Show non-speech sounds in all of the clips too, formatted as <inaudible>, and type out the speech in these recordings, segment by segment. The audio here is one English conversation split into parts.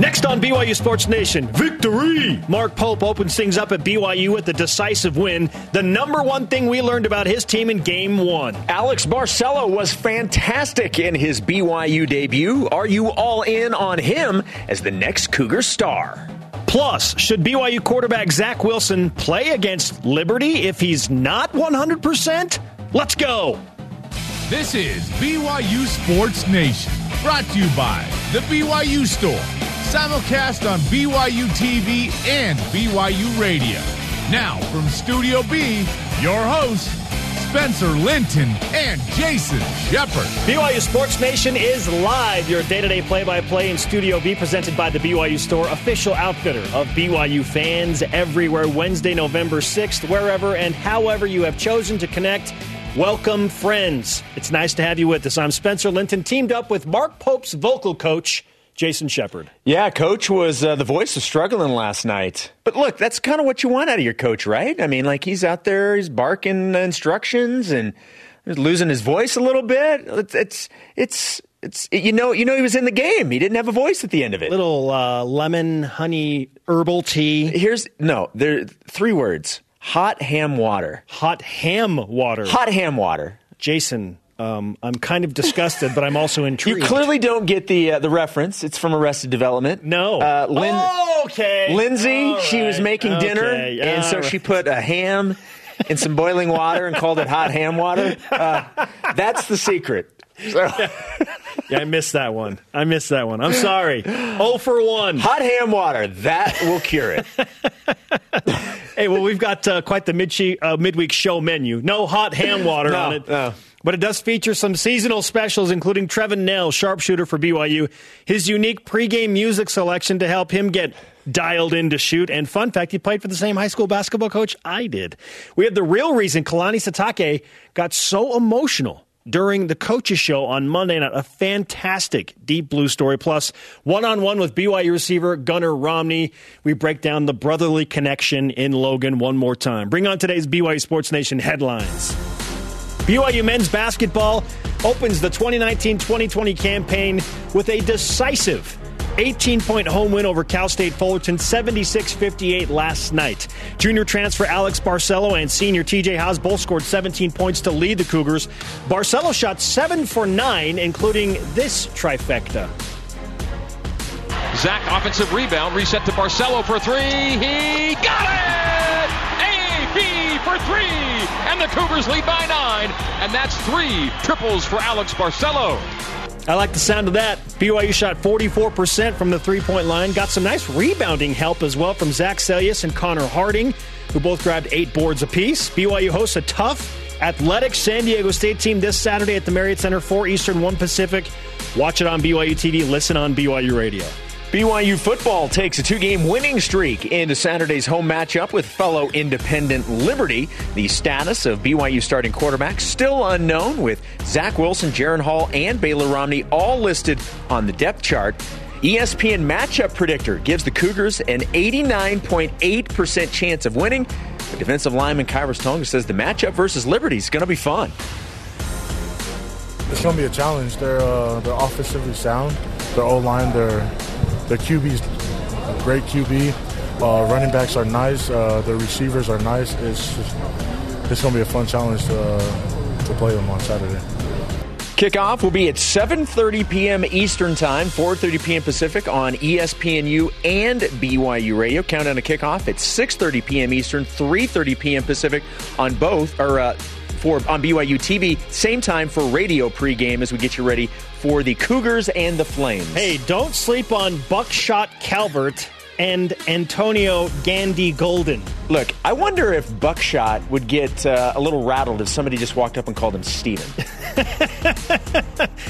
Next on BYU Sports Nation, victory! Mark Pope opens things up at BYU with the decisive win, the number one thing we learned about his team in game one. Alex Barcelo was fantastic in his BYU debut. Are you all in on him as the next Cougar star? Plus, should BYU quarterback Zach Wilson play against Liberty if he's not 100%? Let's go! This is BYU Sports Nation, brought to you by The BYU Store simulcast on BYU TV and BYU Radio. Now, from Studio B, your hosts, Spencer Linton and Jason Shepard. BYU Sports Nation is live, your day to day play by play in Studio B, presented by the BYU Store, official outfitter of BYU fans everywhere, Wednesday, November 6th, wherever and however you have chosen to connect. Welcome, friends. It's nice to have you with us. I'm Spencer Linton, teamed up with Mark Pope's vocal coach. Jason Shepard. Yeah, coach was uh, the voice of struggling last night. But look, that's kind of what you want out of your coach, right? I mean, like he's out there, he's barking instructions and losing his voice a little bit. It's it's it's, it's you know you know he was in the game. He didn't have a voice at the end of it. Little uh, lemon honey herbal tea. Here's no, there three words: hot ham water. Hot ham water. Hot ham water. Jason, um, I'm kind of disgusted, but I'm also <laughs> intrigued. You clearly don't get the uh, the reference. It's from Arrested Development. No. Uh, Lin- oh, okay. Lindsay, she was making okay. dinner, and so right. she put a ham in some boiling water and called it hot ham water. Uh, that's the secret. So. <laughs> Yeah. I missed that one. I missed that one. I'm sorry. Oh for 1. Hot ham water. That will cure it. <laughs> <laughs> hey, well, we've got uh, quite the mid- uh, midweek show menu. No hot ham water no, on it. No. But it does feature some seasonal specials, including Trevin Knell, sharpshooter for BYU, his unique pregame music selection to help him get dialed in to shoot. And fun fact, he played for the same high school basketball coach I did. We had the real reason Kalani Sitake got so emotional during the coaches show on Monday night. A fantastic deep blue story. Plus, one on one with BYU receiver Gunnar Romney. We break down the brotherly connection in Logan one more time. Bring on today's BYU Sports Nation headlines. BYU men's basketball opens the 2019 2020 campaign with a decisive 18 point home win over Cal State Fullerton, 76 58 last night. Junior transfer Alex Barcelo and senior TJ Haws both scored 17 points to lead the Cougars. Barcelo shot 7 for 9, including this trifecta. Zach, offensive rebound, reset to Barcelo for three. He got it! A, B for three! And the Cougars lead by nine. And that's three triples for Alex Barcelo. I like the sound of that. BYU shot 44% from the three point line. Got some nice rebounding help as well from Zach Seljaas and Connor Harding, who both grabbed eight boards apiece. BYU hosts a tough, athletic San Diego State team this Saturday at the Marriott Center, 4 Eastern, 1 Pacific. Watch it on BYU TV, listen on BYU Radio. BYU football takes a two game winning streak into Saturday's home matchup with fellow independent Liberty. The status of BYU starting quarterback still unknown, with Zach Wilson, Jaren Hall, and Baylor Romney all listed on the depth chart. ESPN matchup predictor gives the Cougars an 89.8% chance of winning. The defensive lineman Khyiris Tonga says the matchup versus Liberty is going to be fun. It's going to be a challenge. They're uh, they're offensively sound. Their O line, their the QB's a great QB. Uh, running backs are nice. Uh, the receivers are nice. It's just, it's going to be a fun challenge to, uh, to play them on Saturday. Kickoff will be at 7:30 p.m. Eastern Time, 4:30 p.m. Pacific on ESPNU and BYU Radio. Countdown to kickoff at 6:30 p.m. Eastern, 3:30 p.m. Pacific on both or uh, for on BYU TV. Same time for radio pregame as we get you ready for the Cougars and the Flames. Hey, don't sleep on Buckshot Calvert and Antonio Gandy Golden. Look, I wonder if Buckshot would get uh, a little rattled if somebody just walked up and called him Steven. <laughs>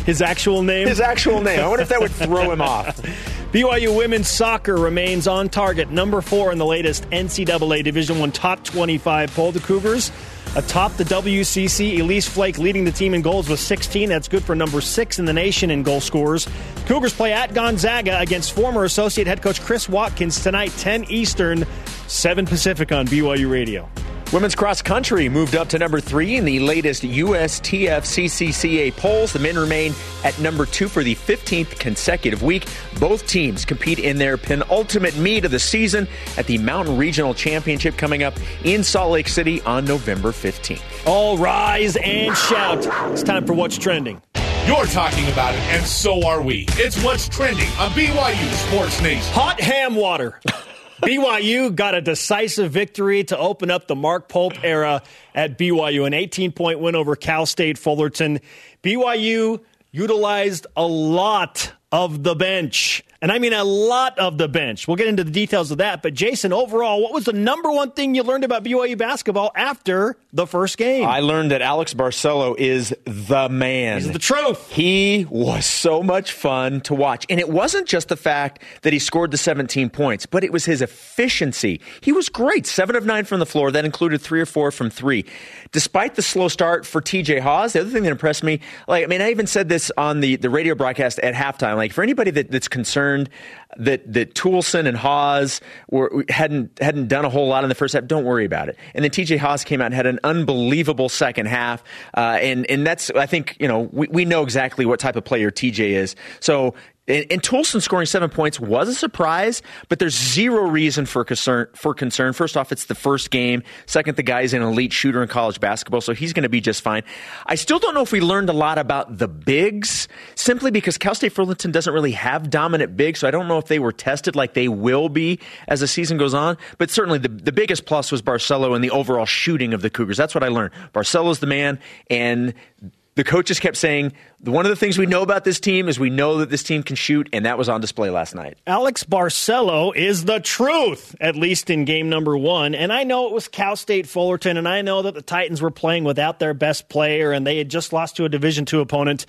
His actual name? His actual name. I wonder if that would throw him off. <laughs> BYU women's soccer remains on target, number four in the latest NCAA Division One top 25 poll. The Cougars atop the WCC. Elise Flake leading the team in goals with 16. That's good for number six in the nation in goal scorers. Cougars play at Gonzaga against former associate head coach Chris Watkins tonight, 10 Eastern, 7 Pacific on BYU Radio. Women's cross country moved up to number three in the latest USTF CCCA polls. The men remain at number two for the 15th consecutive week. Both teams compete in their penultimate meet of the season at the Mountain Regional Championship coming up in Salt Lake City on November 15th. All rise and shout. It's time for What's Trending. You're talking about it, and so are we. It's what's trending on BYU Sports Nation. Hot ham water. <laughs> BYU got a decisive victory to open up the Mark Pope era at BYU, an 18 point win over Cal State Fullerton. BYU utilized a lot of the bench. And I mean a lot of the bench. We'll get into the details of that. But Jason, overall, what was the number one thing you learned about BYU basketball after the first game? I learned that Alex Barcelo is the man. He's the truth. He was so much fun to watch. And it wasn't just the fact that he scored the 17 points, but it was his efficiency. He was great. Seven of nine from the floor. That included three or four from three. Despite the slow start for TJ Haws, the other thing that impressed me, like, I mean, I even said this on the, the radio broadcast at halftime. Like, for anybody that, that's concerned, that that Toolson and Haws were hadn't hadn't done a whole lot in the first half. Don't worry about it. And then TJ Haws came out and had an unbelievable second half. Uh, and and that's I think you know we, we know exactly what type of player TJ is. So and, and Toolson scoring seven points was a surprise, but there's zero reason for concern. For concern, first off, it's the first game. Second, the guy's an elite shooter in college basketball, so he's going to be just fine. I still don't know if we learned a lot about the bigs, simply because Cal State Fullerton doesn't really have dominant bigs, so I don't know if they were tested like they will be as the season goes on. But certainly, the the biggest plus was Barcelo and the overall shooting of the Cougars. That's what I learned. Barcelo's the man, and the coaches kept saying one of the things we know about this team is we know that this team can shoot, and that was on display last night. Alex Barcelo is the truth, at least in game number one. And I know it was Cal State Fullerton, and I know that the Titans were playing without their best player, and they had just lost to a Division two opponent.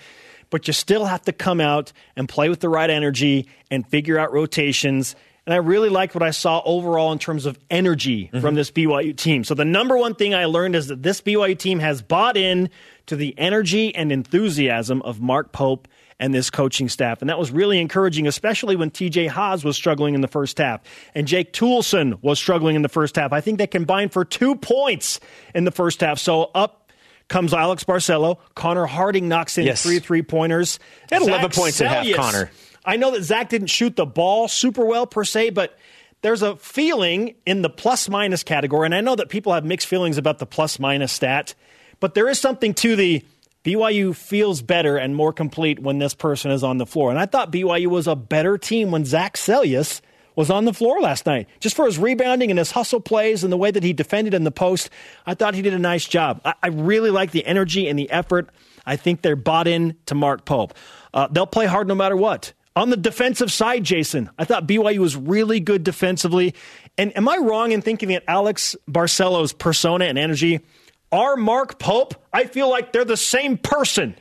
But you still have to come out and play with the right energy and figure out rotations. And I really liked what I saw overall in terms of energy mm-hmm. from this BYU team. So the number one thing I learned is that this BYU team has bought in to the energy and enthusiasm of Mark Pope and this coaching staff. And that was really encouraging, especially when TJ Haws was struggling in the first half and Jake Toolson was struggling in the first half. I think they combined for two points in the first half. So up comes Alex Barcelo. Connor Harding knocks in yes. three three pointers. Had 11 points at half, Connor. I know that Zach didn't shoot the ball super well per se, but there's a feeling in the plus minus category, and I know that people have mixed feelings about the plus minus stat, but there is something to the BYU feels better and more complete when this person is on the floor. And I thought BYU was a better team when Zach Seljaas was on the floor last night. Just for his rebounding and his hustle plays and the way that he defended in the post, I thought he did a nice job. I, I really like the energy and the effort. I think they're bought in to Mark Pope. Uh, they'll play hard no matter what. On the defensive side, Jason, I thought BYU was really good defensively. And am I wrong in thinking that Alex Barcelo's persona and energy are Mark Pope? I feel like they're the same person.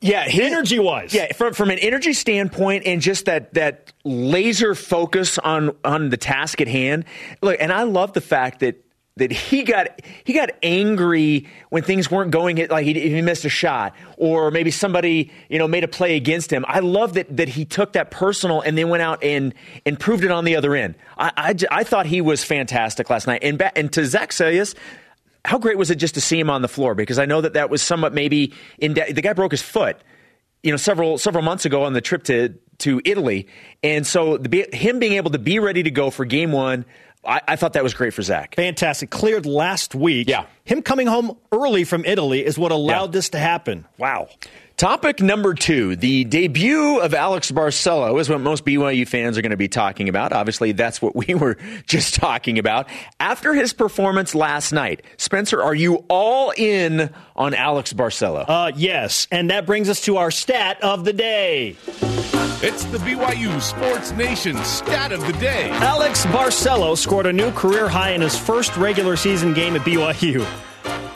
Yeah, energy wise. Yeah, from, from an energy standpoint and just that that laser focus on on the task at hand. Look, and I love the fact that that he got he got angry when things weren't going like he, he, missed a shot or maybe somebody you know made a play against him. I love that that he took that personal and then went out and and proved it on the other end. I I, I thought he was fantastic last night. And and to Zach Seljaas, how great was it just to see him on the floor? Because I know that that was somewhat maybe in de- the guy broke his foot you know several several months ago on the trip to to Italy, and so the, him being able to be ready to go for game one I, I, thought that was great for Zach. Fantastic. Cleared last week. Yeah. Him coming home early from Italy is what allowed yeah. this to happen. Wow. Topic number two the debut of Alex Barcelo is what most BYU fans are going to be talking about. Obviously, that's what <laughs> we were just talking about. After his performance last night, Spencer, are you all in on Alex Barcelo? Uh, yes. And that brings us to our stat of the day. It's the BYU Sports Nation stat of the day. Alex Barcelo scored a new career high in his first regular season game at BYU.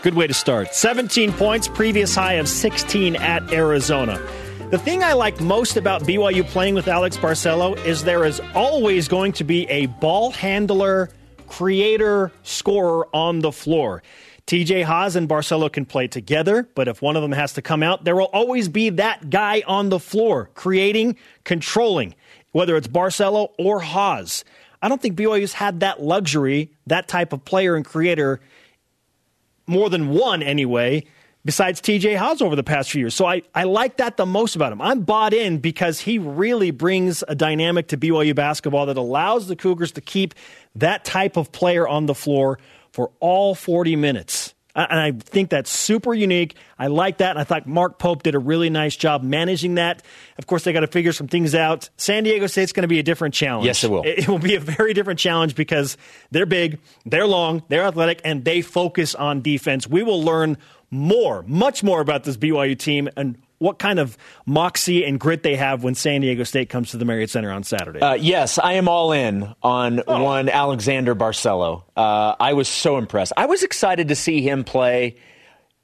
Good way to start. 17 points, previous high of 16 at Arizona. The thing I like most about BYU playing with Alex Barcelo is there is always going to be a ball handler, creator, scorer on the floor. TJ Haws and Barcelo can play together, but if one of them has to come out, there will always be that guy on the floor creating, controlling, whether it's Barcelo or Haws. I don't think BYU's had that luxury, that type of player and creator more than one anyway, besides TJ Haws over the past few years. So I, I like that the most about him. I'm bought in because he really brings a dynamic to BYU basketball that allows the Cougars to keep that type of player on the floor for all 40 minutes. And I think that's super unique. I like that. And I thought Mark Pope did a really nice job managing that. Of course, they got to figure some things out. San Diego State's going to be a different challenge. Yes, it will. It will be a very different challenge because they're big, they're long, they're athletic, and they focus on defense. We will learn more, much more about this BYU team and what kind of moxie and grit they have when San Diego State comes to the Marriott Center on Saturday. Uh, yes, I am all in on oh. one Alexander Barcelo. Uh, I was so impressed. I was excited to see him play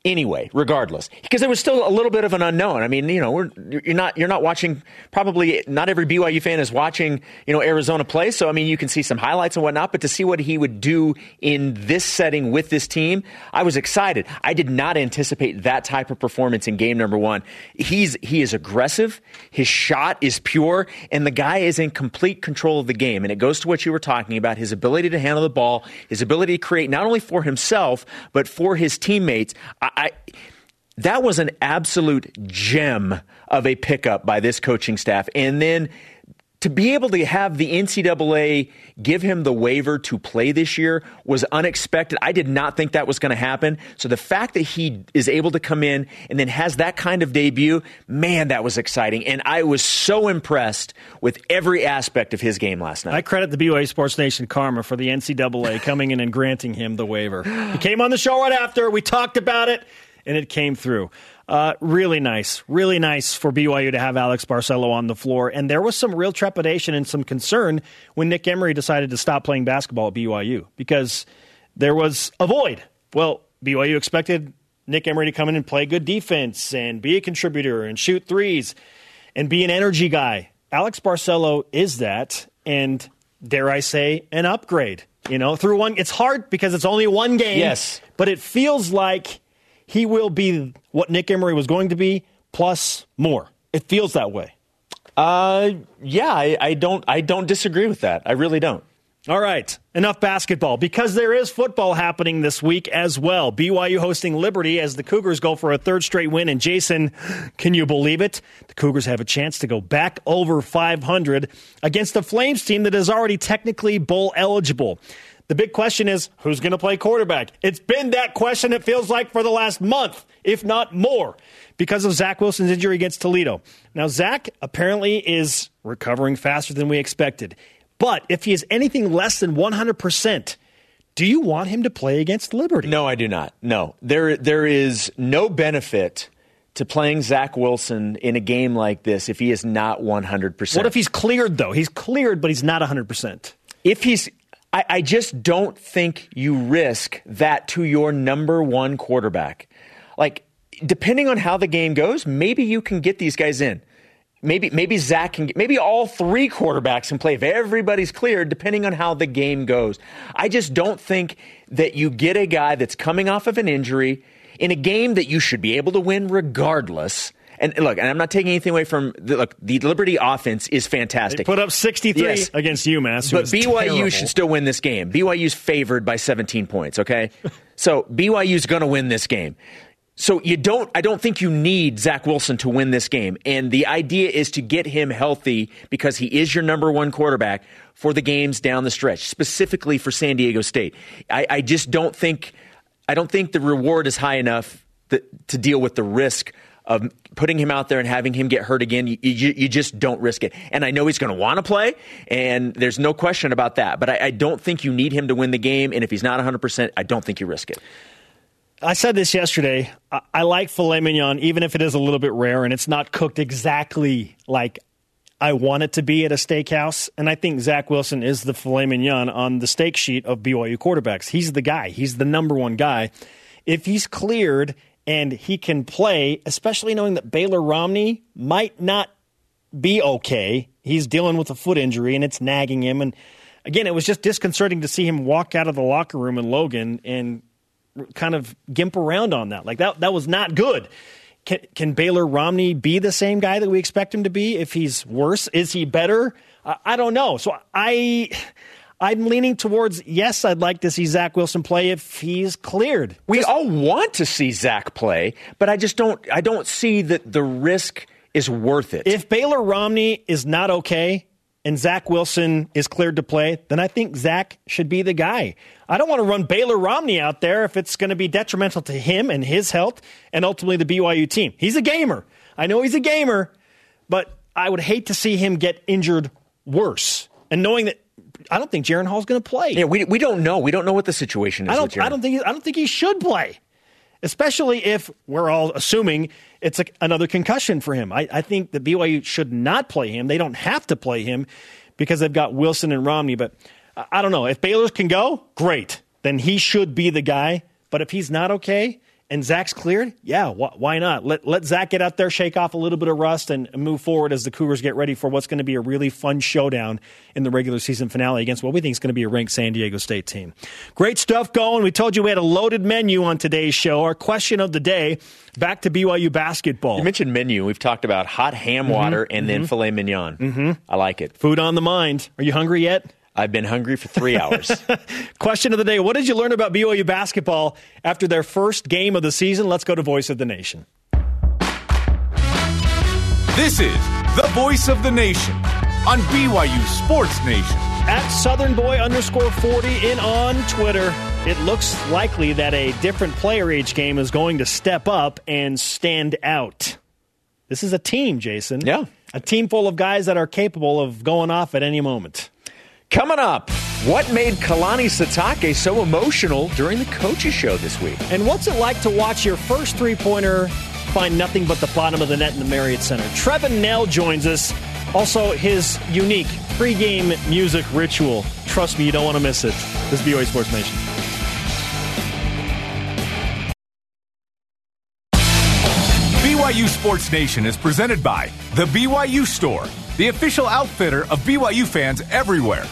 anyway, regardless, because there was still a little bit of an unknown. I mean, you know, you're not you're not watching. Probably not every BYU fan is watching. You know, Arizona play. So I mean, you can see some highlights and whatnot. But to see what he would do in this setting with this team, I was excited. I did not anticipate that type of performance in game number one. He's he is aggressive. His shot is pure, and the guy is in complete control of the game. And it goes to what you were talking about: his ability to handle the ball, his ability to create not only for himself but for his teammates. I, that was an absolute gem of a pickup by this coaching staff. And then to be able to have the NCAA give him the waiver to play this year was unexpected. I did not think that was going to happen. So the fact that he is able to come in and then has that kind of debut, man, that was exciting. And I was so impressed with every aspect of his game last night. I credit the BYU Sports Nation Karma for the NCAA <laughs> coming in and granting him the waiver. He came on the show right after. We talked about it, and it came through. Uh, really nice, really nice for BYU to have Alex Barcelo on the floor. And there was some real trepidation and some concern when Nick Emery decided to stop playing basketball at BYU because there was a void. Well, BYU expected Nick Emery to come in and play good defense and be a contributor and shoot threes and be an energy guy. Alex Barcelo is that, and dare I say, an upgrade. You know, through one, it's hard because it's only one game. Yes. But it feels like he will be what Nick Emery was going to be, plus more. It feels that way. Uh, yeah, I, I don't. I don't disagree with that. I really don't. All right, enough basketball because there is football happening this week as well. BYU hosting Liberty as the Cougars go for a third straight win. And Jason, can you believe it? The Cougars have a chance to go back over 500 against the Flames team that is already technically bowl eligible. The big question is who's going to play quarterback? It's been that question, it feels like, for the last month, if not more, because of Zach Wilson's injury against Toledo. Now, Zach apparently is recovering faster than we expected. But if he is anything less than 100%, do you want him to play against Liberty? No, I do not. No. There, there is no benefit to playing Zach Wilson in a game like this if he is not 100%. What if he's cleared, though? He's cleared, but he's not 100%. If he's I, I just don't think you risk that to your number one quarterback. Like, depending on how the game goes, maybe you can get these guys in. Maybe maybe Zach can get, maybe all three quarterbacks can play if everybody's cleared, depending on how the game goes. I just don't think that you get a guy that's coming off of an injury in a game that you should be able to win regardless and look, and I'm not taking anything away from the, look. The Liberty offense is fantastic. They put up 63 yes. against UMass, but BYU terrible. should still win this game. BYU's favored by 17 points. Okay, <laughs> so BYU's going to win this game. So you don't. I don't think you need Zach Wilson to win this game. And the idea is to get him healthy because he is your number one quarterback for the games down the stretch, specifically for San Diego State. I, I just don't think. I don't think the reward is high enough that, to deal with the risk of putting him out there and having him get hurt again, you, you, you just don't risk it. And I know he's going to want to play, and there's no question about that. But I, I, don't think you need him to win the game. And if he's not 100%, I don't think you risk it. I said this yesterday. I, I like filet mignon, even if it is a little bit rare and it's not cooked exactly like I want it to be at a steakhouse. And I think Zach Wilson is the filet mignon on the steak sheet of BYU quarterbacks. He's the guy, he's the number one guy. If he's cleared and he can play, especially knowing that Baylor Romney might not be okay. He's dealing with a foot injury and it's nagging him. And again, it was just disconcerting to see him walk out of the locker room in Logan and kind of gimp around on that. Like that, that was not good. Can, can Baylor Romney be the same guy that we expect him to be? If he's worse, is he better? I, I don't know. So I, I'm leaning towards yes, I'd like to see Zach Wilson play if he's cleared. We just, all want to see Zach play, but I just don't. I don't see that the risk is worth it. If Baylor Romney is not okay and Zach Wilson is cleared to play, then I think Zach should be the guy. I don't want to run Baylor Romney out there if it's going to be detrimental to him and his health and ultimately the BYU team. He's a gamer. I know he's a gamer, but I would hate to see him get injured worse. And knowing that I don't think Jaren Hall's going to play. Yeah, we, we don't know. We don't know what the situation is. I don't. I don't think. I don't think he should play, especially if we're all assuming it's a, another concussion for him. I, I think the BYU should not play him. They don't have to play him because they've got Wilson and Romney. But I, I don't know if Baylor can go, great. Then he should be the guy. But if he's not okay, and Zach's cleared, yeah, wh- why not? Let, let Zach get out there, shake off a little bit of rust, and move forward as the Cougars get ready for what's going to be a really fun showdown in the regular season finale against what we think is going to be a ranked San Diego State team. Great stuff going. We told you we had a loaded menu on today's show. Our question of the day back to BYU basketball. You mentioned menu. We've talked about hot ham water mm-hmm, and mm-hmm. then filet mignon. Mm-hmm. I like it. Food on the mind. Are you hungry yet? I've been hungry for three hours. <laughs> Question of the day What did you learn about BYU basketball after their first game of the season? Let's go to Voice of the Nation. This is the Voice of the Nation on BYU Sports Nation. At Southern Boy underscore 40 in on Twitter, it looks likely that a different player age game is going to step up and stand out. This is a team, Jason. Yeah. A team full of guys that are capable of going off at any moment. Coming up, what made Kalani Sitake so emotional during the coaches show this week? And what's it like to watch your first three pointer find nothing but the bottom of the net in the Marriott Center? Trevin Knell joins us. Also, his unique pregame music ritual. Trust me, you don't want to miss it. This is BYU Sports Nation. BYU Sports Nation is presented by The BYU Store, the official outfitter of BYU fans everywhere.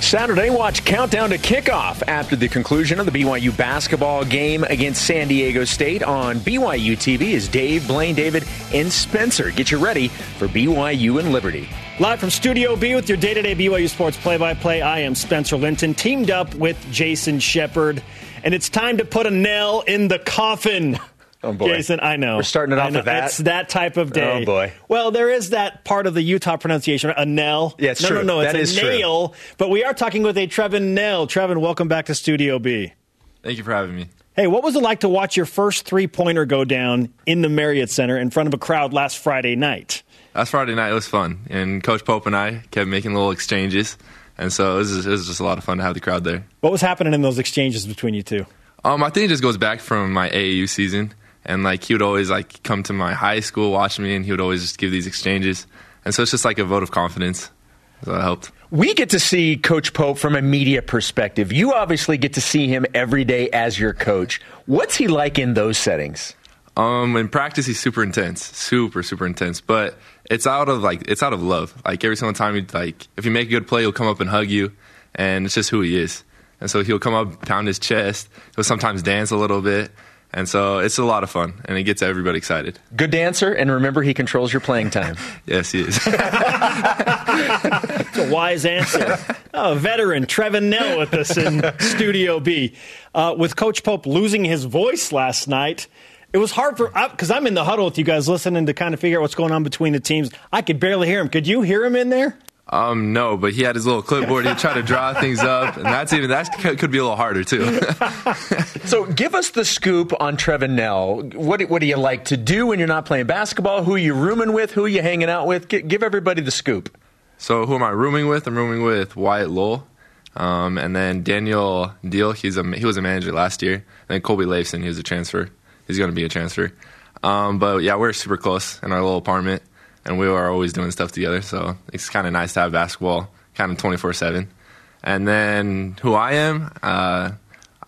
Saturday, watch countdown to kickoff after the conclusion of the BYU basketball game against San Diego State on BYU TV is Dave, Blaine, David, and Spencer get you ready for BYU and Liberty. Live from Studio B with your day to day BYU Sports play by play, I am Spencer Linton, teamed up with Jason Shepard, and it's time to put a nail in the coffin. <laughs> Oh boy. Jason, I know. We're starting it off with that. It's that type of day. Oh boy. Well, there is that part of the Utah pronunciation, a Nell. Yeah, it's no, true. No, no, it's that a is nail. True. But we are talking with a Trevin Knell. Trevin, welcome back to Studio B. Thank you for having me. Hey, what was it like to watch your first three pointer go down in the Marriott Center in front of a crowd last Friday night? Last Friday night it was fun, and Coach Pope and I kept making little exchanges, and so it was, it was just a lot of fun to have the crowd there. What was happening in those exchanges between you two? Um, I think it just goes back from my AAU season and like he would always like come to my high school, watch me, and he would always just give these exchanges. And so it's just like a vote of confidence. So that helped. We get to see Coach Pope from a media perspective. You obviously get to see him every day as your coach. What's he like in those settings? Um, in practice, he's super intense, super super intense. But it's out of like it's out of love. Like every single time, he like if you make a good play, he'll come up and hug you, and it's just who he is. And so he'll come up, pound his chest. He'll sometimes dance a little bit. And so it's a lot of fun, and it gets everybody excited. Good dancer, and remember, he controls your playing time. <laughs> yes, he is. It's a wise answer. Oh, veteran Trevin Knell with us in Studio B. Uh, with Coach Pope losing his voice last night, it was hard for because I'm in the huddle with you guys listening to kind of figure out what's going on between the teams. I could barely hear him. Could you hear him in there? Um, no, but he had his little clipboard. He'd try to draw things up, and that's even that could be a little harder too. <laughs> so, give us the scoop on Trevin Knell. What what do you like to do when you're not playing basketball? Who are you rooming with? Who are you hanging out with? give everybody the scoop. So, who am I rooming with? I'm rooming with Wyatt Lowell, um, and then Daniel Deal. He's a he was a manager last year. And then Colby Leifson. He was a transfer. He's going to be a transfer. Um, but yeah, we're super close in our little apartment and we were always doing stuff together. So it's kind of nice to have basketball kind of 24 7. And then who I am, uh,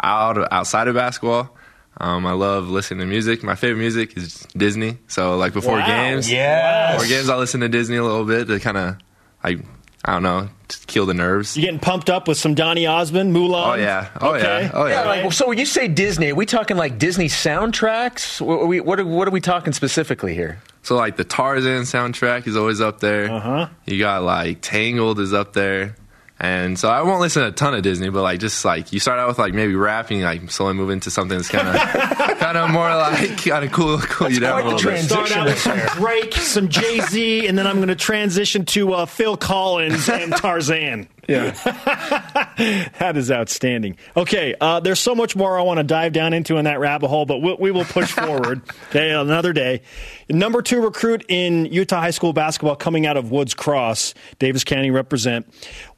out outside of basketball, um, I love listening to music. My favorite music is Disney. So like before wow. games, yes. before games, I listen to Disney a little bit to kind of like I don't know, to kill the nerves. You're getting pumped up with some Donny Osmond, Mulan? Oh yeah, oh okay. yeah, oh yeah. yeah like, so when you say Disney, are we talking like Disney soundtracks? What are we, what are, what are we talking specifically here? So like the Tarzan soundtrack is always up there. Uh-huh. You got like Tangled is up there. And so I won't listen to a ton of Disney, but like just like you start out with like maybe rapping, like slowly move into something that's kind of <laughs> kind of more like kind of cool, cool you down a little bit. Start out with some Drake, some Jay Z, and then I'm going to transition to uh, Phil Collins and Tarzan. Yeah. <laughs> that is outstanding. Okay, uh, there's so much more I want to dive down into in that rabbit hole, but we, we will push <laughs> forward. Okay, another day. Number two recruit in Utah high school basketball coming out of Woods Cross, Davis County represent.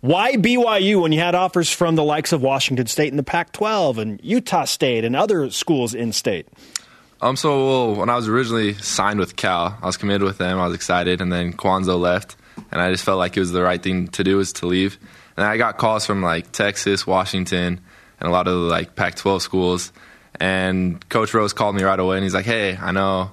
Why BYU when you had offers from the likes of Washington State and the Pac-12 and Utah State and other schools in state? Um, so well, when I was originally signed with Cal, I was committed with them. I was excited, and then Cuonzo left, and I just felt like it was the right thing to do was to leave. And I got calls from like Texas, Washington, and a lot of the like Pac-12 schools. And Coach Rose called me right away, and he's like, "Hey, I know,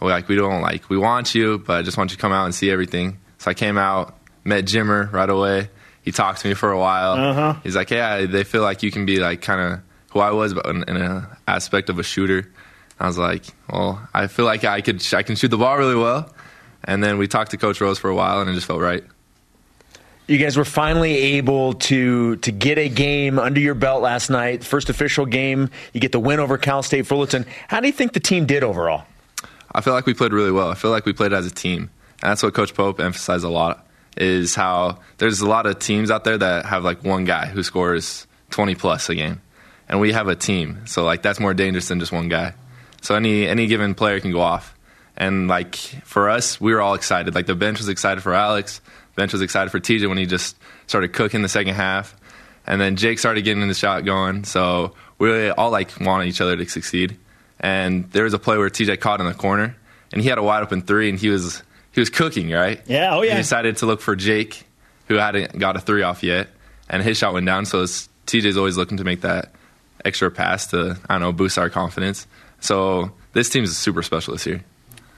like we don't like we want you, but I just want you to come out and see everything." So I came out, met Jimmer right away. He talked to me for a while. Uh-huh. He's like, "Yeah, they feel like you can be like kind of who I was, but in, in an aspect of a shooter." I was like, "Well, I feel like I could I can shoot the ball really well." And then we talked to Coach Rose for a while, and it just felt right you guys were finally able to to get a game under your belt last night. First official game. You get the win over Cal State Fullerton. How do you think the team did overall? I feel like we played really well. I feel like we played as a team. And that's what Coach Pope emphasized a lot is how there's a lot of teams out there that have like one guy who scores 20 plus a game. And we have a team. So like that's more dangerous than just one guy. So any any given player can go off. And like for us, we were all excited. Like the bench was excited for Alex bench was excited for TJ when he just started cooking the second half, and then Jake started getting the shot going. So we all like wanted each other to succeed. And there was a play where TJ caught in the corner, and he had a wide open three, and he was he was cooking right. Yeah, oh yeah. He decided to look for Jake, who hadn't got a three off yet, and his shot went down. So TJ's always looking to make that extra pass to I don't know boost our confidence. So this team is super special this year.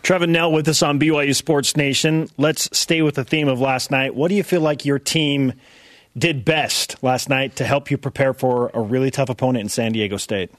Trevin Knell with us on BYU Sports Nation. Let's stay with the theme of last night. What do you feel like your team did best last night to help you prepare for a really tough opponent in San Diego State?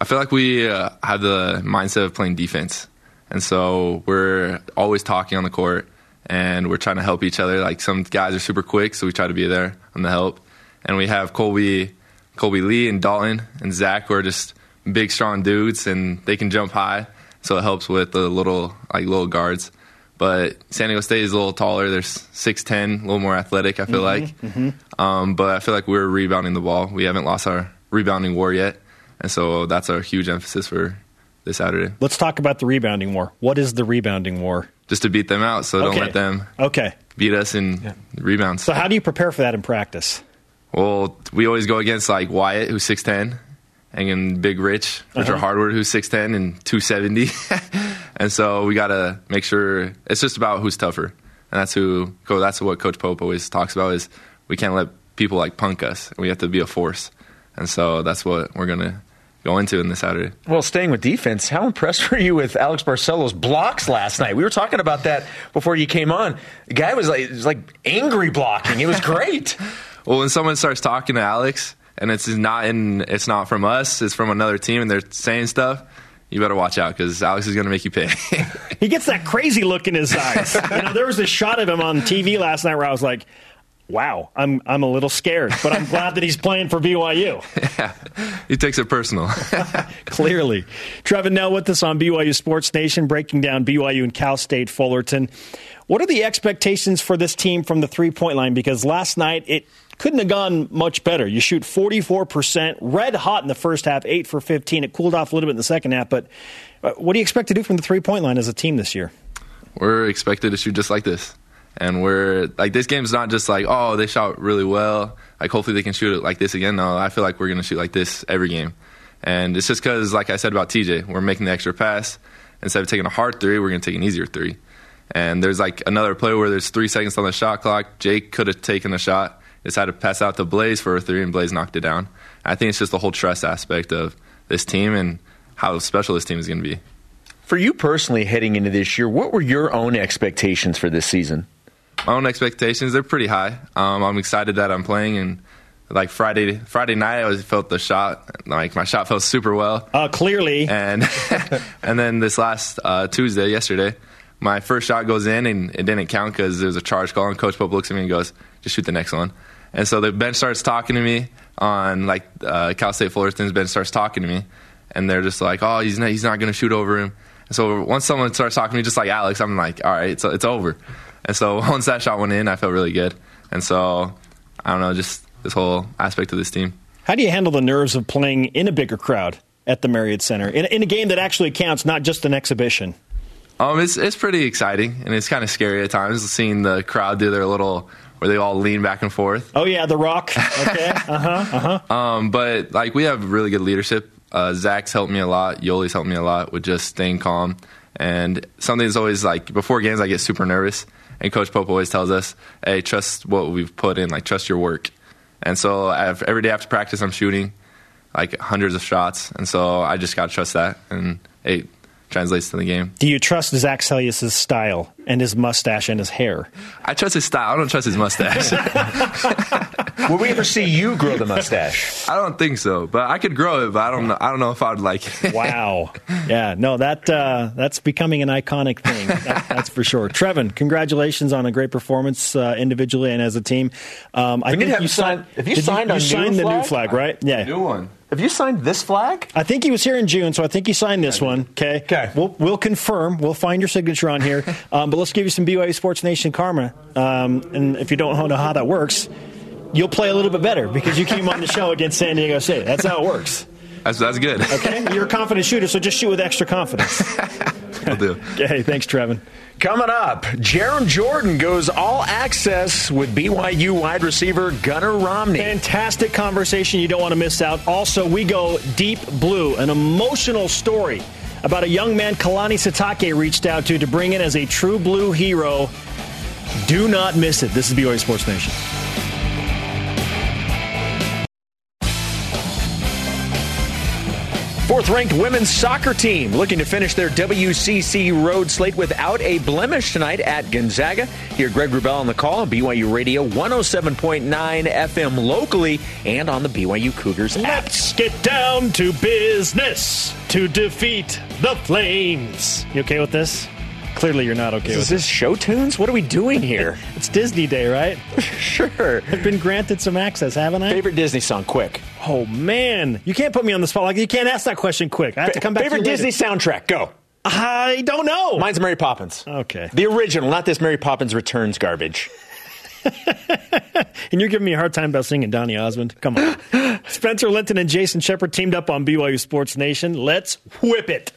I feel like we uh, have the mindset of playing defense. And so we're always talking on the court and we're trying to help each other. Like some guys are super quick, so we try to be there on the help. And we have Kolby, Kolby Lee and Dalton and Zach who are just big, strong dudes and they can jump high so it helps with the little like little guards. But San Diego State is a little taller. They're six ten, a little more athletic. I feel mm-hmm, like, mm-hmm. Um, but I feel like we're rebounding the ball. We haven't lost our rebounding war yet, and so that's a huge emphasis for this Saturday. Let's talk about the rebounding war. What is the rebounding war? Just to beat them out, so okay. don't let them okay beat us in yeah. rebounds. So how do you prepare for that in practice? Well, we always go against like Wyatt, who's six ten, and Big Rich, Richard uh-huh. Harward, who's 6'10 and 270. <laughs> and so we got to make sure it's just about who's tougher. And that's who, that's what Coach Pope always talks about is we can't let people like punk us. We have to be a force. And so that's what we're going to go into in this Saturday. Well, staying with defense, how impressed were you with Alex Barcelo's blocks last night? We were talking about that before you came on. The guy was like, was like angry blocking. It was great. <laughs> well, when someone starts talking to Alex, and it's not in it's not from us it's from another team and they're saying stuff you better watch out because Alex is going to make you pay. <laughs> he gets that crazy look in his eyes. you know, there was a shot of him on TV last night where I was like, "Wow, I'm I'm a little scared," but I'm glad that he's playing for BYU. <laughs> Yeah, he takes it personal. <laughs> Clearly, Trevin Knell with us on BYU Sports Nation, breaking down BYU and Cal State Fullerton. What are the expectations for this team from the three point line? Because last night it couldn't have gone much better. You shoot 44%, red hot in the first half, 8 for 15. It cooled off a little bit in the second half, but uh, what do you expect to do from the three point line as a team this year? We're expected to shoot just like this. And we're like, this game's not just like, oh, they shot really well. Like, hopefully they can shoot it like this again. No, I feel like we're going to shoot like this every game. And it's just because, like I said about TJ, we're making the extra pass. Instead of taking a hard three, we're going to take an easier three. And there's like another play where there's three seconds on the shot clock. Jake could have taken the shot decided to pass out to Blaze for a three, and Blaze knocked it down. I think it's just the whole trust aspect of this team and how special this team is going to be. For you personally, heading into this year, what were your own expectations for this season? My own expectations they're pretty high. Um, I'm excited that I'm playing and like Friday Friday night I always felt the shot like my shot felt super well. Uh, clearly. And <laughs> and then this last uh, Tuesday yesterday my first shot goes in and it didn't count because there was a charge call and Coach Pope looks at me and goes just shoot the next one. And so the bench starts talking to me on like uh, Cal State Fullerton's bench starts talking to me, and they're just like, "Oh, he's not, he's not going to shoot over him." And so once someone starts talking to me, just like Alex, I'm like, "All right, it's it's over." And so <laughs> once that shot went in, I felt really good. And so I don't know, just this whole aspect of this team. How do you handle the nerves of playing in a bigger crowd at the Marriott Center in, in a game that actually counts, not just an exhibition? Um, it's it's pretty exciting and it's kind of scary at times seeing the crowd do their little where they all lean back and forth. Oh yeah, the Rock. Okay. <laughs> uh huh. Uh huh. Um, but like we have really good leadership. Uh, Zach's helped me a lot. Yoeli's helped me a lot with just staying calm. And something that's always like before games, I get super nervous. And Coach Pope always tells us, "Hey, trust what we've put in. Like trust your work." And so have, every day after practice, I'm shooting like hundreds of shots. And so I just got to trust that. And it translates to the game. Do you trust Zach Seljaas' style and his mustache and his hair? I trust his style. I don't trust his mustache. <laughs> Will we ever see you grow the mustache? <laughs> I don't think so, but I could grow it. But I don't know. I don't know if I'd like it. <laughs> Wow. Yeah. No. That uh, that's becoming an iconic thing. That, that's for sure. Trevin, congratulations on a great performance uh, individually and as a team. Um, I We think to have you sign- signed. have you signed you, our you new signed the new flag? flag, right? Yeah. New one. Have you signed this flag? I think he was here in June, so I think he signed this one. Okay. Okay. We'll, we'll confirm. We'll find your signature on here. <laughs> Um, but let's give you some BYU Sports Nation karma. Um, and if you don't know how that works, you'll play a little bit better because you came on the show against San Diego State. That's how it works. That's that's good. Okay. You're a confident shooter, so just shoot with extra confidence. <laughs> I'll do. Okay. Thanks, Trevin. Coming up, Jarom Jordan goes all access with BYU wide receiver Gunnar Romney. Fantastic conversation you don't want to miss out. Also, we go deep blue, an emotional story about a young man Kalani Sitake reached out to to bring in as a true blue hero. Do not miss it. This is BYU Sports Nation. Fourth ranked women's soccer team looking to finish their WCC road slate without a blemish tonight at Gonzaga. Hear Greg Wrubell on the call on BYU Radio 107.9 FM locally and on the BYU Cougars app. Let's get down to business to defeat the Flames. You okay with this? Clearly, you're not okay Is with this show tunes? What are we doing here? <laughs> It's Disney Day, right? <laughs> sure. I've been granted some access, haven't I? Favorite Disney song, quick. Oh man, you can't put me on the spot. Like you can't ask that question quick. I have to come back. Favorite to you later. Disney soundtrack, go. I don't know. Mine's Mary Poppins. Okay. The original, not this Mary Poppins Returns garbage. <laughs> And you're giving me a hard time about singing Donny Osmond. Come on. <gasps> Spencer Linton and Jason Shepard teamed up on BYU Sports Nation. Let's whip it.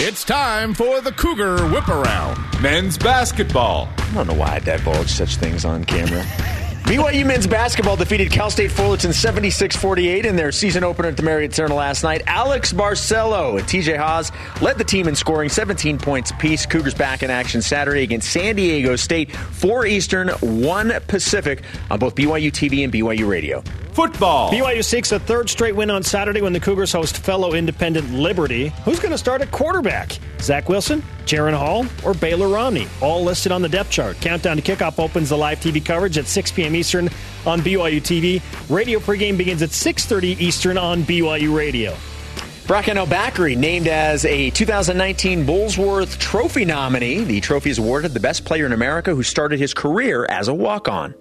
It's time for the Cougar Whip Around. Men's basketball. I don't know why I divulge such things on camera. <laughs> BYU men's basketball defeated Cal State Fullerton 76 48 in their season opener at the Marriott Center last night. Alex Barcelo and TJ Haws led the team in scoring 17 points apiece. Cougars back in action Saturday against San Diego State, 4 Eastern, 1 Pacific on both BYU TV and BYU Radio. Football. BYU seeks a third straight win on Saturday when the Cougars host fellow independent Liberty. Who's going to start at quarterback? Zach Wilson, Jaren Hall, or Baylor Romney? All listed on the depth chart. Countdown to kickoff opens the live TV coverage at 6 p.m. Eastern on BYU TV. Radio pregame begins at 6:30 Eastern on BYU Radio. Bracken Bakri named as a 2019 Burlsworth Trophy nominee. The trophy is awarded the best player in America who started his career as a walk-on.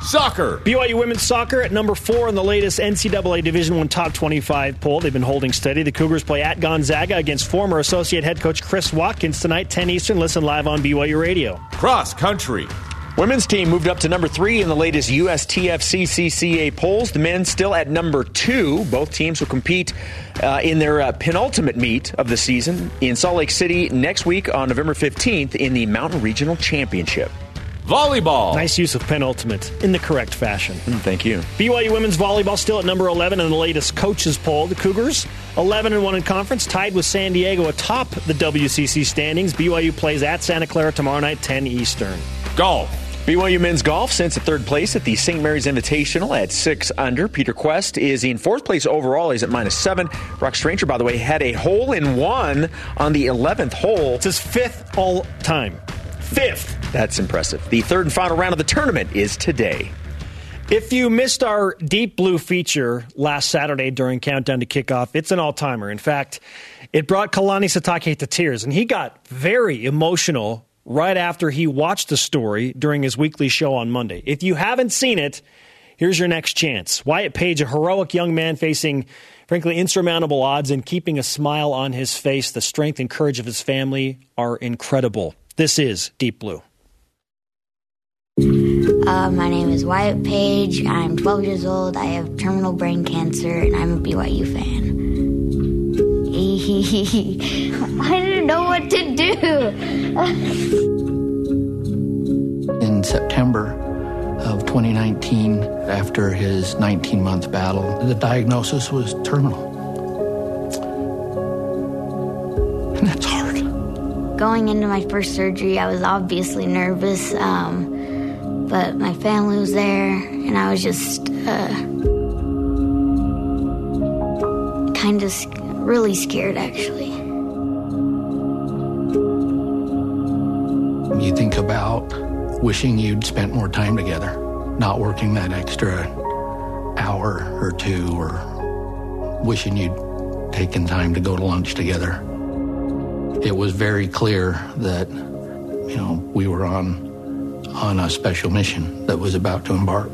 Soccer. BYU women's soccer at number four in the latest NCAA Division One Top 25 poll. They've been holding steady. The Cougars play at Gonzaga against former associate head coach Chris Watkins tonight, 10 Eastern. Listen live on BYU Radio. Cross country. Women's team moved up to number three in the latest USTFCCCA polls. The men still at number two. Both teams will compete uh, in their uh, penultimate meet of the season in Salt Lake City next week on November 15th in the Mountain Regional Championship. Volleyball. Nice use of penultimate in the correct fashion. Hmm, thank you. BYU women's volleyball still at number 11 in the latest coaches poll. The Cougars 11 and 1 in conference, tied with San Diego atop the WCC standings. BYU plays at Santa Clara tomorrow night, 10 Eastern. Golf. BYU men's golf since at third place at the St. Mary's Invitational at six under. Peter Kuest is in fourth place overall. He's at minus seven. Rock Stranger, by the way, had a hole in one on the 11th hole. It's his fifth all time. Fifth. That's impressive. The third and final round of the tournament is today. If you missed our Deep Blue feature last Saturday during Countdown to Kickoff, it's an all timer. In fact, it brought Kalani Sitake to tears, and he got very emotional right after he watched the story during his weekly show on Monday. If you haven't seen it, Here's your next chance. Wyatt Page, a heroic young man facing, frankly, insurmountable odds and keeping a smile on his face. The strength and courage of his family are incredible. This is Deep Blue. Uh, my name is Wyatt Page. I'm 12 years old. I have terminal brain cancer, and I'm a BYU fan. <laughs> I didn't know what to do. <laughs> In September of 2019, after his 19 month battle, the diagnosis was terminal. And that's hard. Going into my first surgery, I was obviously nervous. Um, but my family was there, and I was just uh, kind of really scared, actually. You think about wishing you'd spent more time together, not working that extra hour or two, or wishing you'd taken time to go to lunch together. It was very clear that, you know, we were on on a special mission that was about to embark.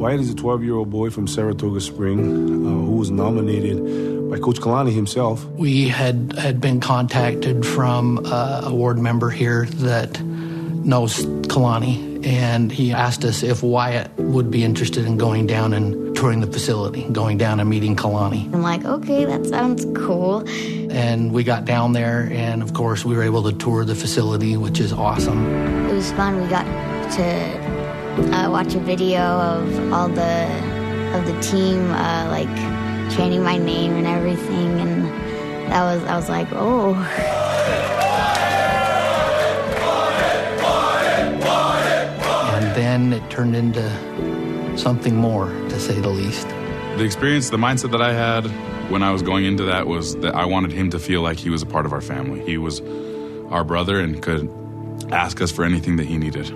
Wyatt is a 12 year old boy from Saratoga Spring uh, who was nominated by Coach Kalani himself. We had, had been contacted from uh, a ward member here that knows Kalani, and he asked us if Wyatt would be interested in going down and touring the facility, going down and meeting Kalani. I'm like, okay, that sounds cool. And we got down there, and of course, we were able to tour the facility, which is awesome. It was fun. We got to uh, watch a video of all the of the team, uh, like chanting my name and everything, and that was I was like, oh. <laughs> then it turned into something more, to say the least. The experience, the mindset that I had when I was going into that was that I wanted him to feel like he was a part of our family. He was our brother and could ask us for anything that he needed.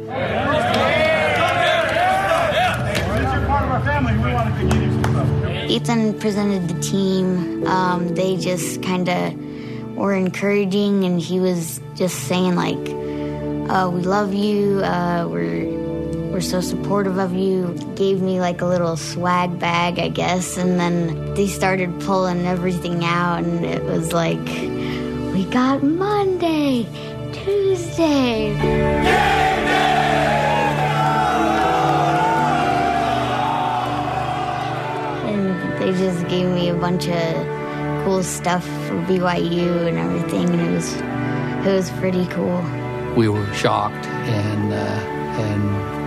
Ethan presented the team. Um, they just kind of were encouraging, and he was just saying like, uh, "We love you. Uh, we're were so supportive of you, gave me like a little swag bag, I guess, and then they started pulling everything out, and it was like, we got Monday, Tuesday. And they just gave me a bunch of cool stuff for BYU and everything, and it was it was pretty cool. We were shocked and uh, and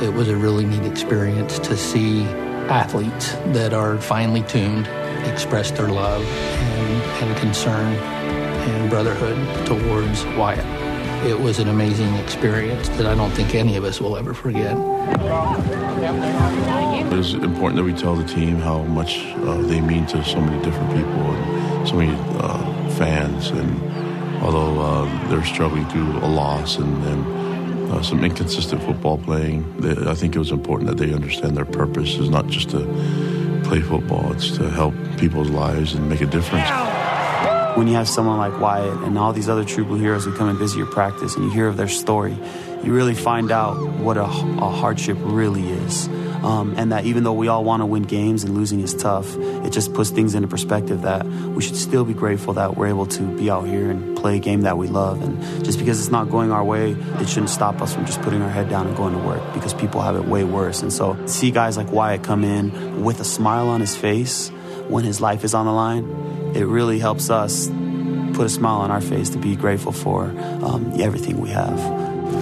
it was a really neat experience to see athletes that are finely tuned express their love and, and concern and brotherhood towards Wyatt. It was an amazing experience that I don't think any of us will ever forget. It's important that we tell the team how much uh, they mean to so many different people and so many uh, fans. And although uh, they're struggling through a loss and, and uh, some inconsistent football playing. They, I think it was important that they understand their purpose is not just to play football, it's to help people's lives and make a difference. When you have someone like Wyatt and all these other True Blue heroes who come and visit your practice and you hear of their story, you really find out what a, a hardship really is. Um, and that even though we all want to win games and losing is tough, it just puts things into perspective that we should still be grateful that we're able to be out here and play a game that we love. And just because it's not going our way, it shouldn't stop us from just putting our head down and going to work because people have it way worse. And so see guys like Wyatt come in with a smile on his face when his life is on the line, it really helps us put a smile on our face to be grateful for um, everything we have.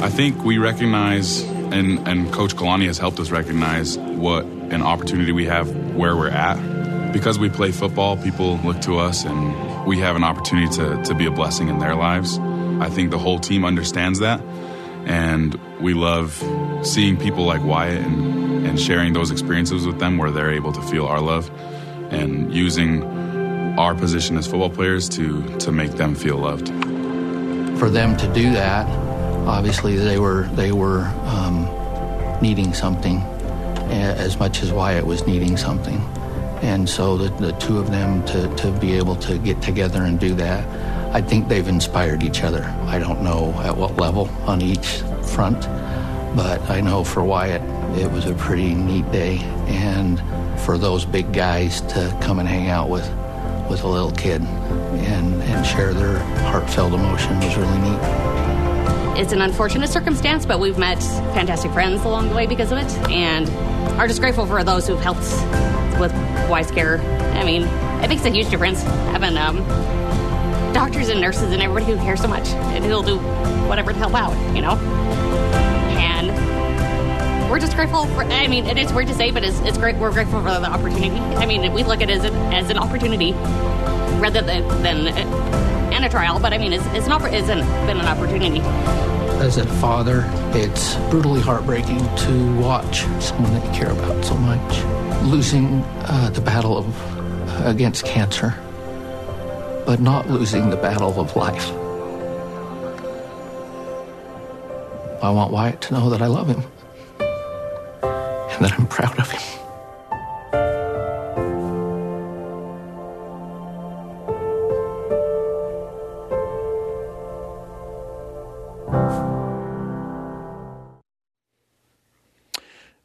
I think we recognize and, and Coach Kalani has helped us recognize what an opportunity we have where we're at. Because we play football, people look to us and we have an opportunity to, to be a blessing in their lives. I think the whole team understands that. And we love seeing people like Wyatt and, and sharing those experiences with them where they're able to feel our love and using our position as football players to, to make them feel loved. For them to do that, obviously they were they were um, needing something as much as Wyatt was needing something, and so the, the two of them to, to be able to get together and do that, I think they've inspired each other. I don't know at what level on each front, But I know for Wyatt, it was a pretty neat day. And for those big guys to come and hang out with, with a little kid and, and share their heartfelt emotion was really neat. It's an unfortunate circumstance, but we've met fantastic friends along the way because of it, and are just grateful for those who've helped with Wise Care. I mean, it makes a huge difference having um, doctors and nurses and everybody who cares so much and who'll do whatever to help out, you know? And we're just grateful for, I mean, it is weird to say, but it's, it's great. We're grateful for the opportunity. I mean, we look at it as, an as an opportunity rather than, than and a trial, but I mean, it's, it's, an, it's an, been an opportunity. As a father, it's brutally heartbreaking to watch someone that you care about so much losing uh, the battle of, against cancer, but not losing the battle of life. I want Wyatt to know that I love him and that I'm proud of him.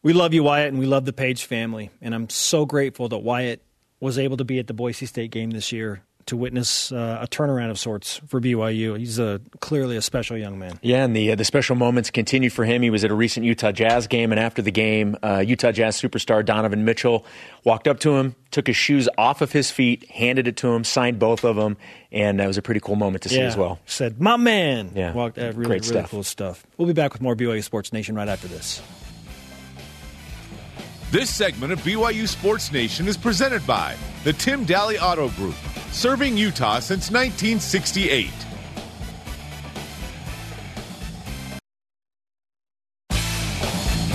We love you, Wyatt, and we love the Page family. And I'm so grateful that Wyatt was able to be at the Boise State game this year to witness uh, a turnaround of sorts for BYU. He's a, clearly a special young man. Yeah, and the uh, the special moments continued for him. He was at a recent Utah Jazz game, and after the game, uh, Utah Jazz superstar Donovan Mitchell walked up to him, took his shoes off of his feet, handed it to him, signed both of them, and that was a pretty cool moment to see yeah. as well. Said, "My man." Yeah, walked, uh, really, great really stuff. cool stuff. We'll be back with more BYU Sports Nation right after this. This segment of BYU Sports Nation is presented by the Tim Dahle Auto Group, serving Utah since 1968.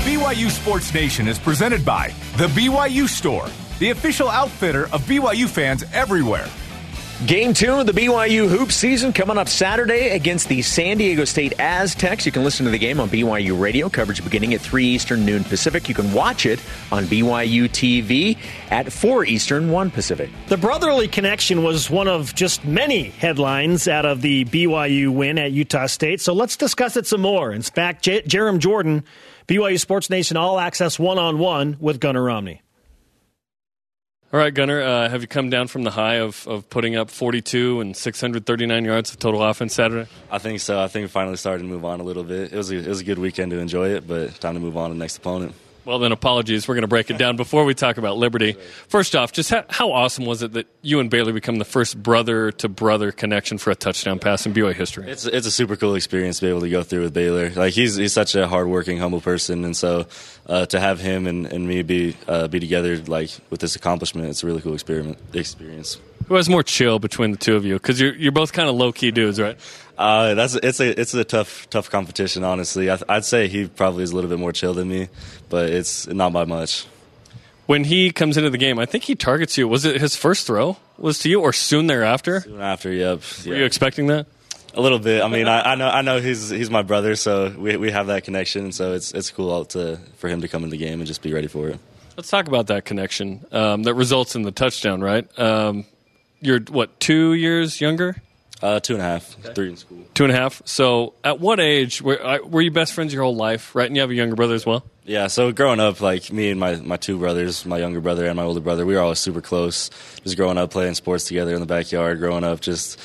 BYU Sports Nation is presented by the BYU Store, the official outfitter of BYU fans everywhere. Game two of the BYU hoop season coming up Saturday against the San Diego State Aztecs. You can listen to the game on BYU Radio, coverage beginning at 3 Eastern, noon Pacific. You can watch it on BYU TV at 4 Eastern, 1 Pacific. The brotherly connection was one of just many headlines out of the BYU win at Utah State. So let's discuss it some more. In fact, J- Jarom Jordan, BYU Sports Nation All Access one on one with Gunnar Romney. All right, Gunnar, uh, have you come down from the high of, of putting up 42 and 639 yards of total offense Saturday? I think so. I think we finally started to move on a little bit. It was a, it was a good weekend to enjoy it, but time to move on to the next opponent. Well, then, apologies. We're going to break it down before we talk about Liberty. First off, just how, how awesome was it that you and Baylor become the first brother to brother connection for a touchdown pass in BYU history? It's it's a super cool experience to be able to go through with Baylor. Like he's he's such a hardworking, humble person, and so uh, to have him and, and me be uh, be together like with this accomplishment, it's a really cool experiment experience. Who has more chill between the two of you? Because you're you're both kind of low key dudes, right? Uh, that's it's a it's a tough tough competition. Honestly, I, would say he probably is a little bit more chill than me, but it's not by much. When he comes into the game, I think he targets you. Was it his first throw was to you, or soon thereafter? Soon after, yep. Were you expecting that? A little bit. I mean, I, I, know I know he's he's my brother, so we we have that connection. So it's it's cool to for him to come in the game and just be ready for it. Let's talk about that connection um, that results in the touchdown. Right? Um, you're what two years younger? Uh, two and a half, okay. three in school. Two and a half. So, at what age were, were you best friends your whole life, right? And you have a younger brother as well. Yeah. So growing up, like me and my my two brothers, my younger brother and my older brother, we were always super close. Just growing up, playing sports together in the backyard. Growing up, just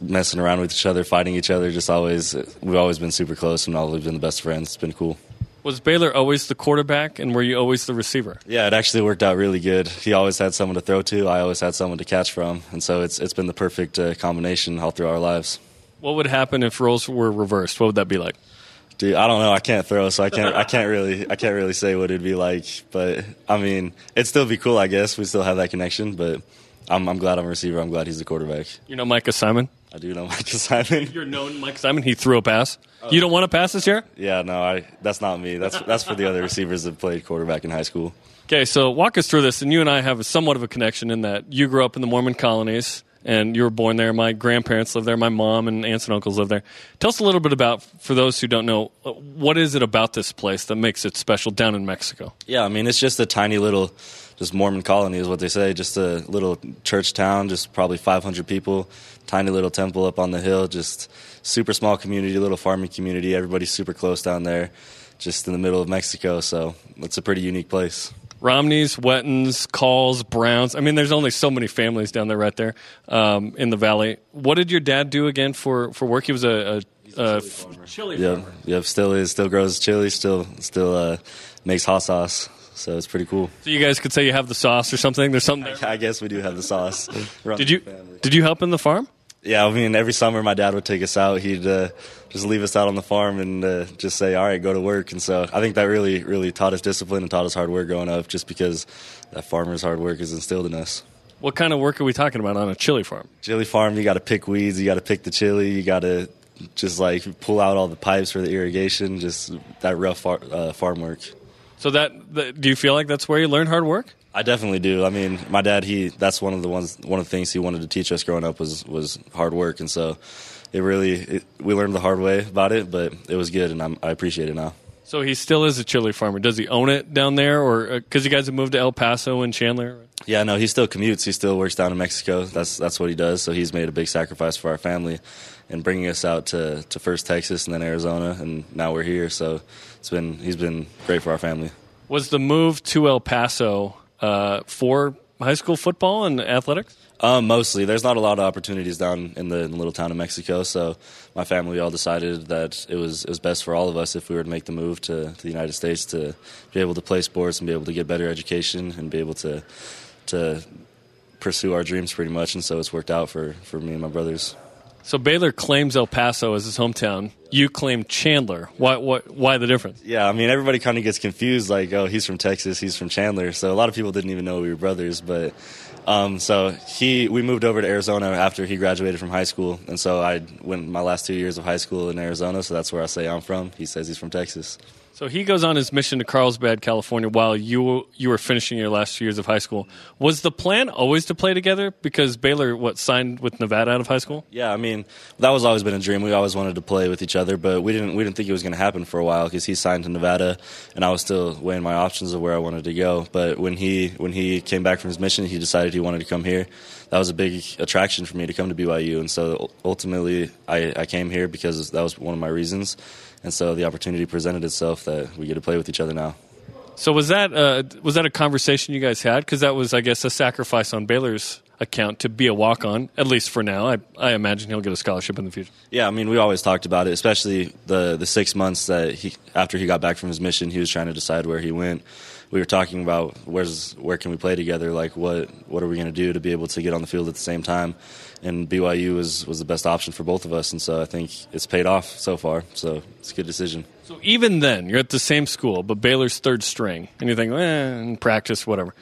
messing around with each other, fighting each other. Just always, we've always been super close and always been the best friends. It's been cool. Was Baylor always the quarterback, and were you always the receiver? Yeah, it actually worked out really good. He always had someone to throw to. I always had someone to catch from, and so it's it's been the perfect uh, combination all through our lives. What would happen if roles were reversed? What would that be like? Dude, I don't know. I can't throw, so I can't. I can't really. I can't really say what it'd be like. But I mean, it'd still be cool. I guess we still have that connection. But I'm, I'm glad I'm a receiver. I'm glad he's the quarterback. You know Micah Simon? I do know <laughs> Micah Simon. You're known Micah Simon. He threw a pass. Oh. You don't want to pass this year? Yeah, no, I. That's not me. That's that's for the other receivers that played quarterback in high school. Okay, so walk us through this, and you and I have somewhat of a connection in that you grew up in the Mormon colonies, and you were born there. My grandparents live there. My mom and aunts and uncles live there. Tell us a little bit about, for those who don't know, uh, what is it about this place that makes it special down in Mexico? Yeah, I mean, it's just a tiny little just Mormon colony is what they say. Just a little church town, just probably 500 people, tiny little temple up on the hill, just super small community, little farming community. Everybody's super close down there. just in the middle of Mexico. So it's a pretty unique place. Romneys, Whettens, Calls, Browns. I mean, there's only so many families down there, right there um, in the valley. What did your dad do again for, for work? He was a, a, a chili Yep, yep. Still is. Still grows chili. Still, still uh, makes hot sauce. So it's pretty cool. So you guys could say you have the sauce or something. There's something there. <laughs> I guess we do have the sauce. Did you did you help in the farm? Yeah, I mean, every summer my dad would take us out. He'd uh, just leave us out on the farm and uh, just say, "All right, go to work." And so I think that really, really taught us discipline and taught us hard work growing up, just because that farmer's hard work is instilled in us. What kind of work are we talking about on a chili farm? Chili farm, you got to pick weeds, you got to pick the chili, you got to just like pull out all the pipes for the irrigation, just that rough far, uh, farm work. So that, that do you feel like that's where you learn hard work? I definitely do. I mean, my dad, he that's one of the ones one of the things he wanted to teach us growing up was was hard work, and so it really it, we learned the hard way about it, but it was good, and I'm, I appreciate it now. So he still is a chili farmer. Does he own it down there, or uh, because you guys have moved to El Paso and Chandler? Yeah, no, he still commutes. He still works down in Mexico. That's that's what he does. So he's made a big sacrifice for our family, and bringing us out to, to first Texas and then Arizona, and now we're here. So it's been he's been great for our family. Was the move to El Paso uh, for high school football and athletics? Um, mostly. There's not a lot of opportunities down in the, in the little town of Mexico, so my family all decided that it was it was best for all of us if we were to make the move to, to the United States to be able to play sports and be able to get better education and be able to to pursue our dreams pretty much. And so it's worked out for, for me and my brothers. So Baylor claims El Paso as his hometown. You claim Chandler. Why? Why, why the difference? Yeah, I mean everybody kind of gets confused. Like, oh, he's from Texas, he's from Chandler. So a lot of people didn't even know we were brothers. But um, so he, we moved over to Arizona after he graduated from high school, and so I went my last two years of high school in Arizona. So that's where I say I'm from. He says he's from Texas. So he goes on his mission to Carlsbad, California, while you you were finishing your last years of high school. Was the plan always to play together? Because Baylor, what signed with Nevada out of high school? Yeah, I mean that was always been a dream. We always wanted to play with each other, but we didn't we didn't think it was going to happen for a while because he signed to Nevada, and I was still weighing my options of where I wanted to go. But when he when he came back from his mission, he decided he wanted to come here. That was a big attraction for me to come to BYU, and so ultimately I, I came here because that was one of my reasons and so the opportunity presented itself that we get to play with each other now. So was that uh, was that a conversation you guys had? Because that was, I guess, a sacrifice on Baylor's account to be a walk on, at least for now. I, I imagine he'll get a scholarship in the future. Yeah, I mean, we always talked about it, especially the the six months that he after he got back from his mission, he was trying to decide where he went. We were talking about where's where can we play together? Like what what are we going to do to be able to get on the field at the same time? and BYU was was the best option for both of us, and so I think it's paid off so far. So it's a good decision. So even then, you're at the same school, but Baylor's third string, and you think, eh, practice, whatever.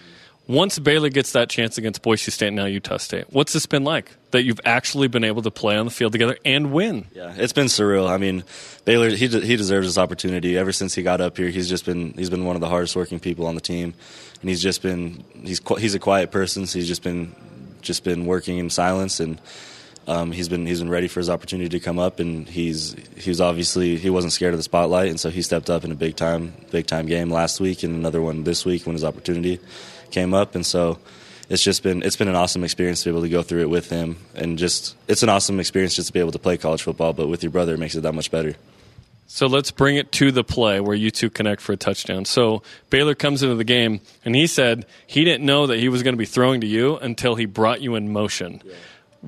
Once Baylor gets that chance against Boise State, and now Utah State, what's this been like that you've actually been able to play on the field together and win? Yeah, it's been surreal. I mean, Baylor he he deserves this opportunity. Ever since he got up here, he's just been he's been one of the hardest working people on the team, and he's just been he's he's a quiet person. So he's just been just been working in silence and. Um, he's been he's been ready for his opportunity to come up, and he's he was obviously he wasn't scared of the spotlight, and so he stepped up in a big time big time game last week and another one this week when his opportunity came up, and so it's just been it's been an awesome experience to be able to go through it with him, and just it's an awesome experience just to be able to play college football, but with your brother it makes it that much better. So let's bring it to the play where you two connect for a touchdown. So Baylor comes into the game, and he said he didn't know that he was going to be throwing to you until he brought you in motion. Yeah.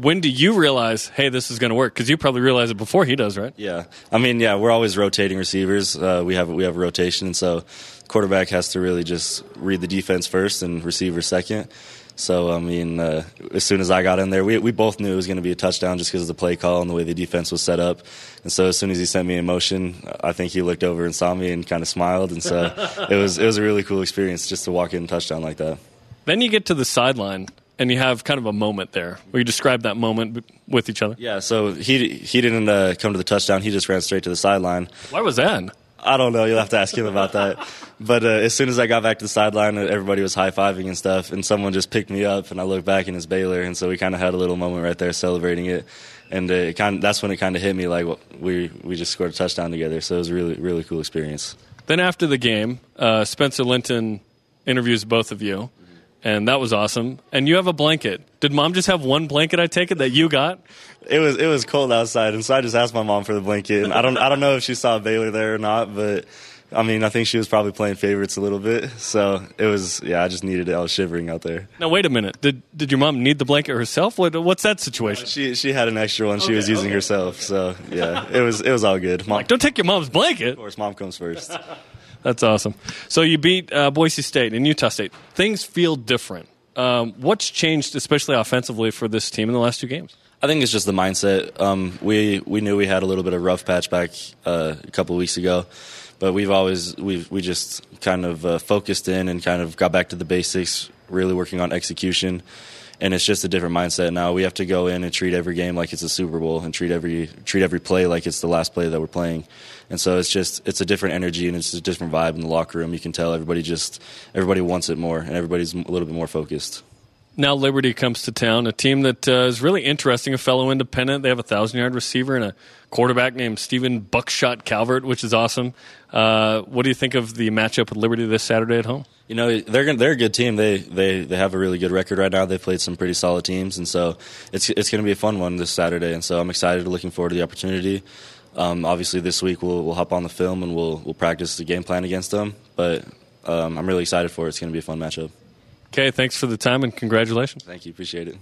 When do you realize, hey, this is going to work? Because you probably realize it before he does, right? Yeah, I mean, yeah, we're always rotating receivers. Uh, we have we have a rotation, and so quarterback has to really just read the defense first and receiver second. So I mean, uh, as soon as I got in there, we we both knew it was going to be a touchdown just because of the play call and the way the defense was set up. And so as soon as he sent me in motion, I think he looked over and saw me and kind of smiled. And so <laughs> it was it was a really cool experience just to walk in touchdown like that. Then you get to the sideline and you have kind of a moment there where you describe that moment with each other. Yeah. So he he didn't uh, come to the touchdown. He just ran straight to the sideline. Why was that? I don't know. You'll have to ask him about that. <laughs> But uh, as soon as I got back to the sideline, everybody was high fiving and stuff, and someone just picked me up, and I looked back and it's Baylor, and so we kind of had a little moment right there celebrating it, and uh, it kind that's when it kind of hit me like we we just scored a touchdown together, so it was a really really cool experience. Then after the game, uh, Spencer Linton interviews both of you and that was awesome. And you have a blanket. Did mom just have one blanket? I take it that you got. It was it was cold outside, and so I just asked my mom for the blanket. And I don't I don't know if she saw Baylor there or not, but I mean, I think she was probably playing favorites a little bit. So it was, yeah, I just needed it. I was shivering out there. Now, wait a minute. Did did your mom need the blanket herself? What, what's that situation? She she had an extra one she was using herself. So yeah, it was it was all good. Mom, Like, don't take your mom's blanket. of course, mom comes first. <laughs> That's awesome. So you beat uh, Boise State and Utah State. Things feel different. Um, what's changed, especially offensively, for this team in the last two games? I think it's just the mindset. Um, we we knew we had a little bit of rough patch back uh, a couple weeks ago, but we've always we we just kind of uh, focused in and kind of got back to the basics, really working on execution. And it's just a different mindset now. We have to go in and treat every game like it's a Super Bowl, and treat every treat every play like it's the last play that we're playing. And so it's just it's a different energy and it's a different vibe in the locker room. You can tell everybody just everybody wants it more, and everybody's a little bit more focused. Now Liberty comes to town, a team that uh, is really interesting, a fellow independent. They have a thousand yard receiver and a quarterback named Stephen Buckshot Calvert, which is awesome. Uh, what do you think of the matchup with Liberty this Saturday at home? You know they're they're a good team. They they they have a really good record right now. They've played some pretty solid teams, and so it's it's going to be a fun one this Saturday. And so I'm excited, looking forward to the opportunity. Um, obviously, this week we'll we'll hop on the film and we'll we'll practice the game plan against them. But um, I'm really excited for it. It's going to be a fun matchup. Okay, thanks for the time and congratulations. Thank you, appreciate it.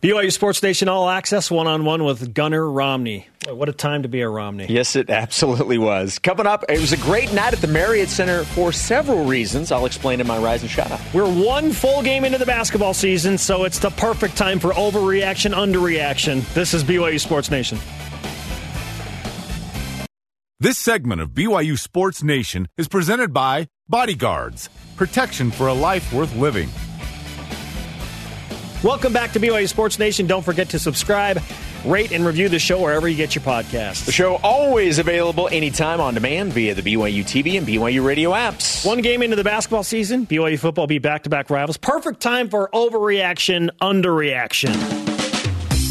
BYU Sports Nation All Access one on one with Gunnar Romney. What a time to be a Romney. Yes, it absolutely was. Coming up, it was a great night at the Marriott Center for several reasons. I'll explain in my Rise and Shout Out. We're one full game into the basketball season, so it's the perfect time for overreaction, underreaction. This is BYU Sports Nation. This segment of BYU Sports Nation is presented by Bodyguards, protection for a life worth living. Welcome back to BYU Sports Nation. Don't forget to subscribe, rate, and review the show wherever you get your podcasts. The show always available anytime on demand via the BYU TV and BYU radio apps. One game into the basketball season, BYU football beat back-to-back rivals. Perfect time for overreaction, underreaction.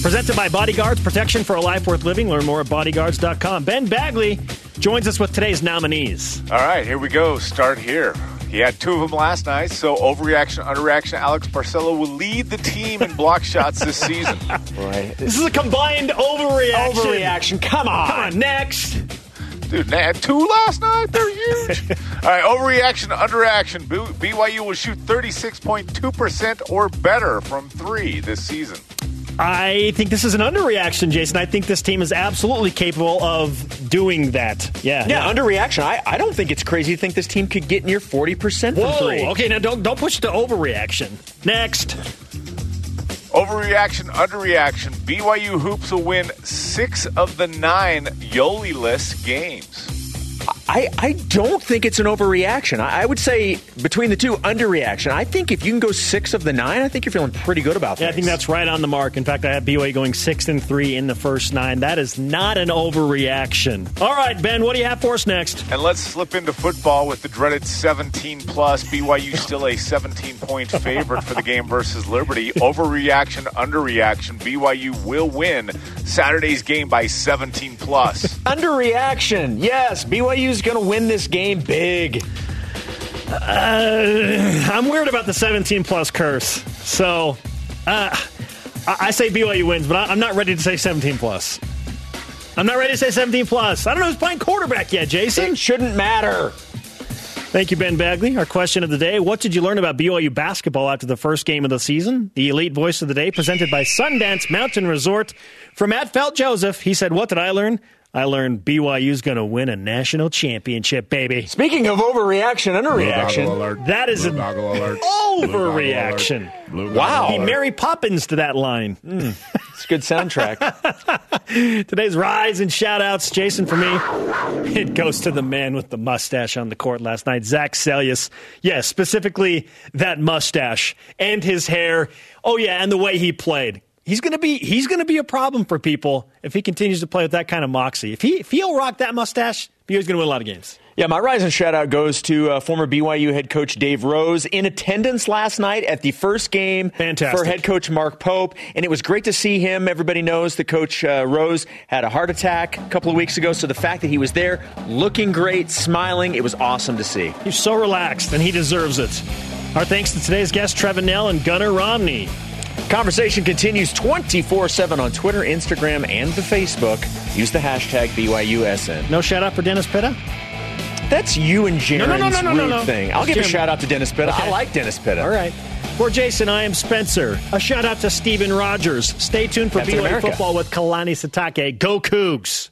Presented by Bodyguards, protection for a life worth living. Learn more at bodyguards.com. Ben Bagley joins us with today's nominees. All right, here we go. Start here. He had two of them last night, so overreaction, underreaction. Alex Barcelo will lead the team in block shots this season. Right. <laughs> This is a combined overreaction. Overreaction. Come on. Come on, next. Dude, they had two last night. They're huge. <laughs> All right, overreaction, underreaction. B- BYU will shoot 36.2% or better from three this season. I think this is an underreaction, Jason. I think this team is absolutely capable of doing that. Yeah. Yeah, underreaction. I, I don't think it's crazy to think this team could get near 40% from Whoa. three. Okay, now don't don't push it to overreaction. Next. Overreaction, underreaction. BYU Hoops will win six of the nine Yoeli-less games. I, I don't think it's an overreaction. I, I would say between the two, underreaction. I think if you can go six of the nine, I think you're feeling pretty good about that. Yeah, I think that's right on the mark. In fact, I have BYU going six and three in the first nine. That is not an overreaction. All right, Ben, what do you have for us next? And let's slip into football with the dreaded 17 plus. BYU <laughs> still a 17 point favorite for the game versus Liberty. Overreaction, underreaction. BYU will win Saturday's game by 17 plus. Underreaction. Yes, BYU's going to win this game big. Uh, I'm weird about the 17 plus curse. So uh, I, I say BYU wins, but I'm not ready to say 17 plus. I'm not ready to say 17 plus. I don't know who's playing quarterback yet, Jason. It shouldn't matter. Thank you, Ben Bagley. Our question of the day What did you learn about BYU basketball after the first game of the season? The elite voice of the day, presented by Sundance Mountain Resort. From Matt Felt Joseph, he said, What did I learn? I learned BYU's going to win a national championship, baby. Speaking of overreaction, underreaction. That is an overreaction. Wow. He Mary Poppins to that line. Hmm. It's a good soundtrack. <laughs> Today's rise and shout outs, Jason, for me, it goes to the man with the mustache on the court last night, Zac Seljaas. Yes, specifically that mustache and his hair. Oh, yeah, and the way he played. He's gonna be he's gonna be a problem for people if he continues to play with that kind of moxie. If he if he'll rock that mustache, BYU's gonna win a lot of games. Yeah, my rise and shout out goes to uh, former BYU head coach Dave Rose in attendance last night at the first game Fantastic. for head coach Mark Pope, and it was great to see him. Everybody knows that Coach uh, Rose had a heart attack a couple of weeks ago, so the fact that he was there, looking great, smiling, it was awesome to see. He's so relaxed, and he deserves it. Our thanks to today's guests, Trevin Knell and Gunnar Romney. Conversation continues 24 7 on Twitter, Instagram, and the Facebook. Use the hashtag BYUSN. No shout out for Dennis Pitta? That's you and Jaren's No, no, no, no, no, rude no. thing. I'll It's give a shout out to Dennis Pitta. I like Dennis Pitta. All right. For Jason, I am Spencer. A shout out to Steven Rogers. Stay tuned for Captain BYU America. football with Kalani Sitake. Go Cougs.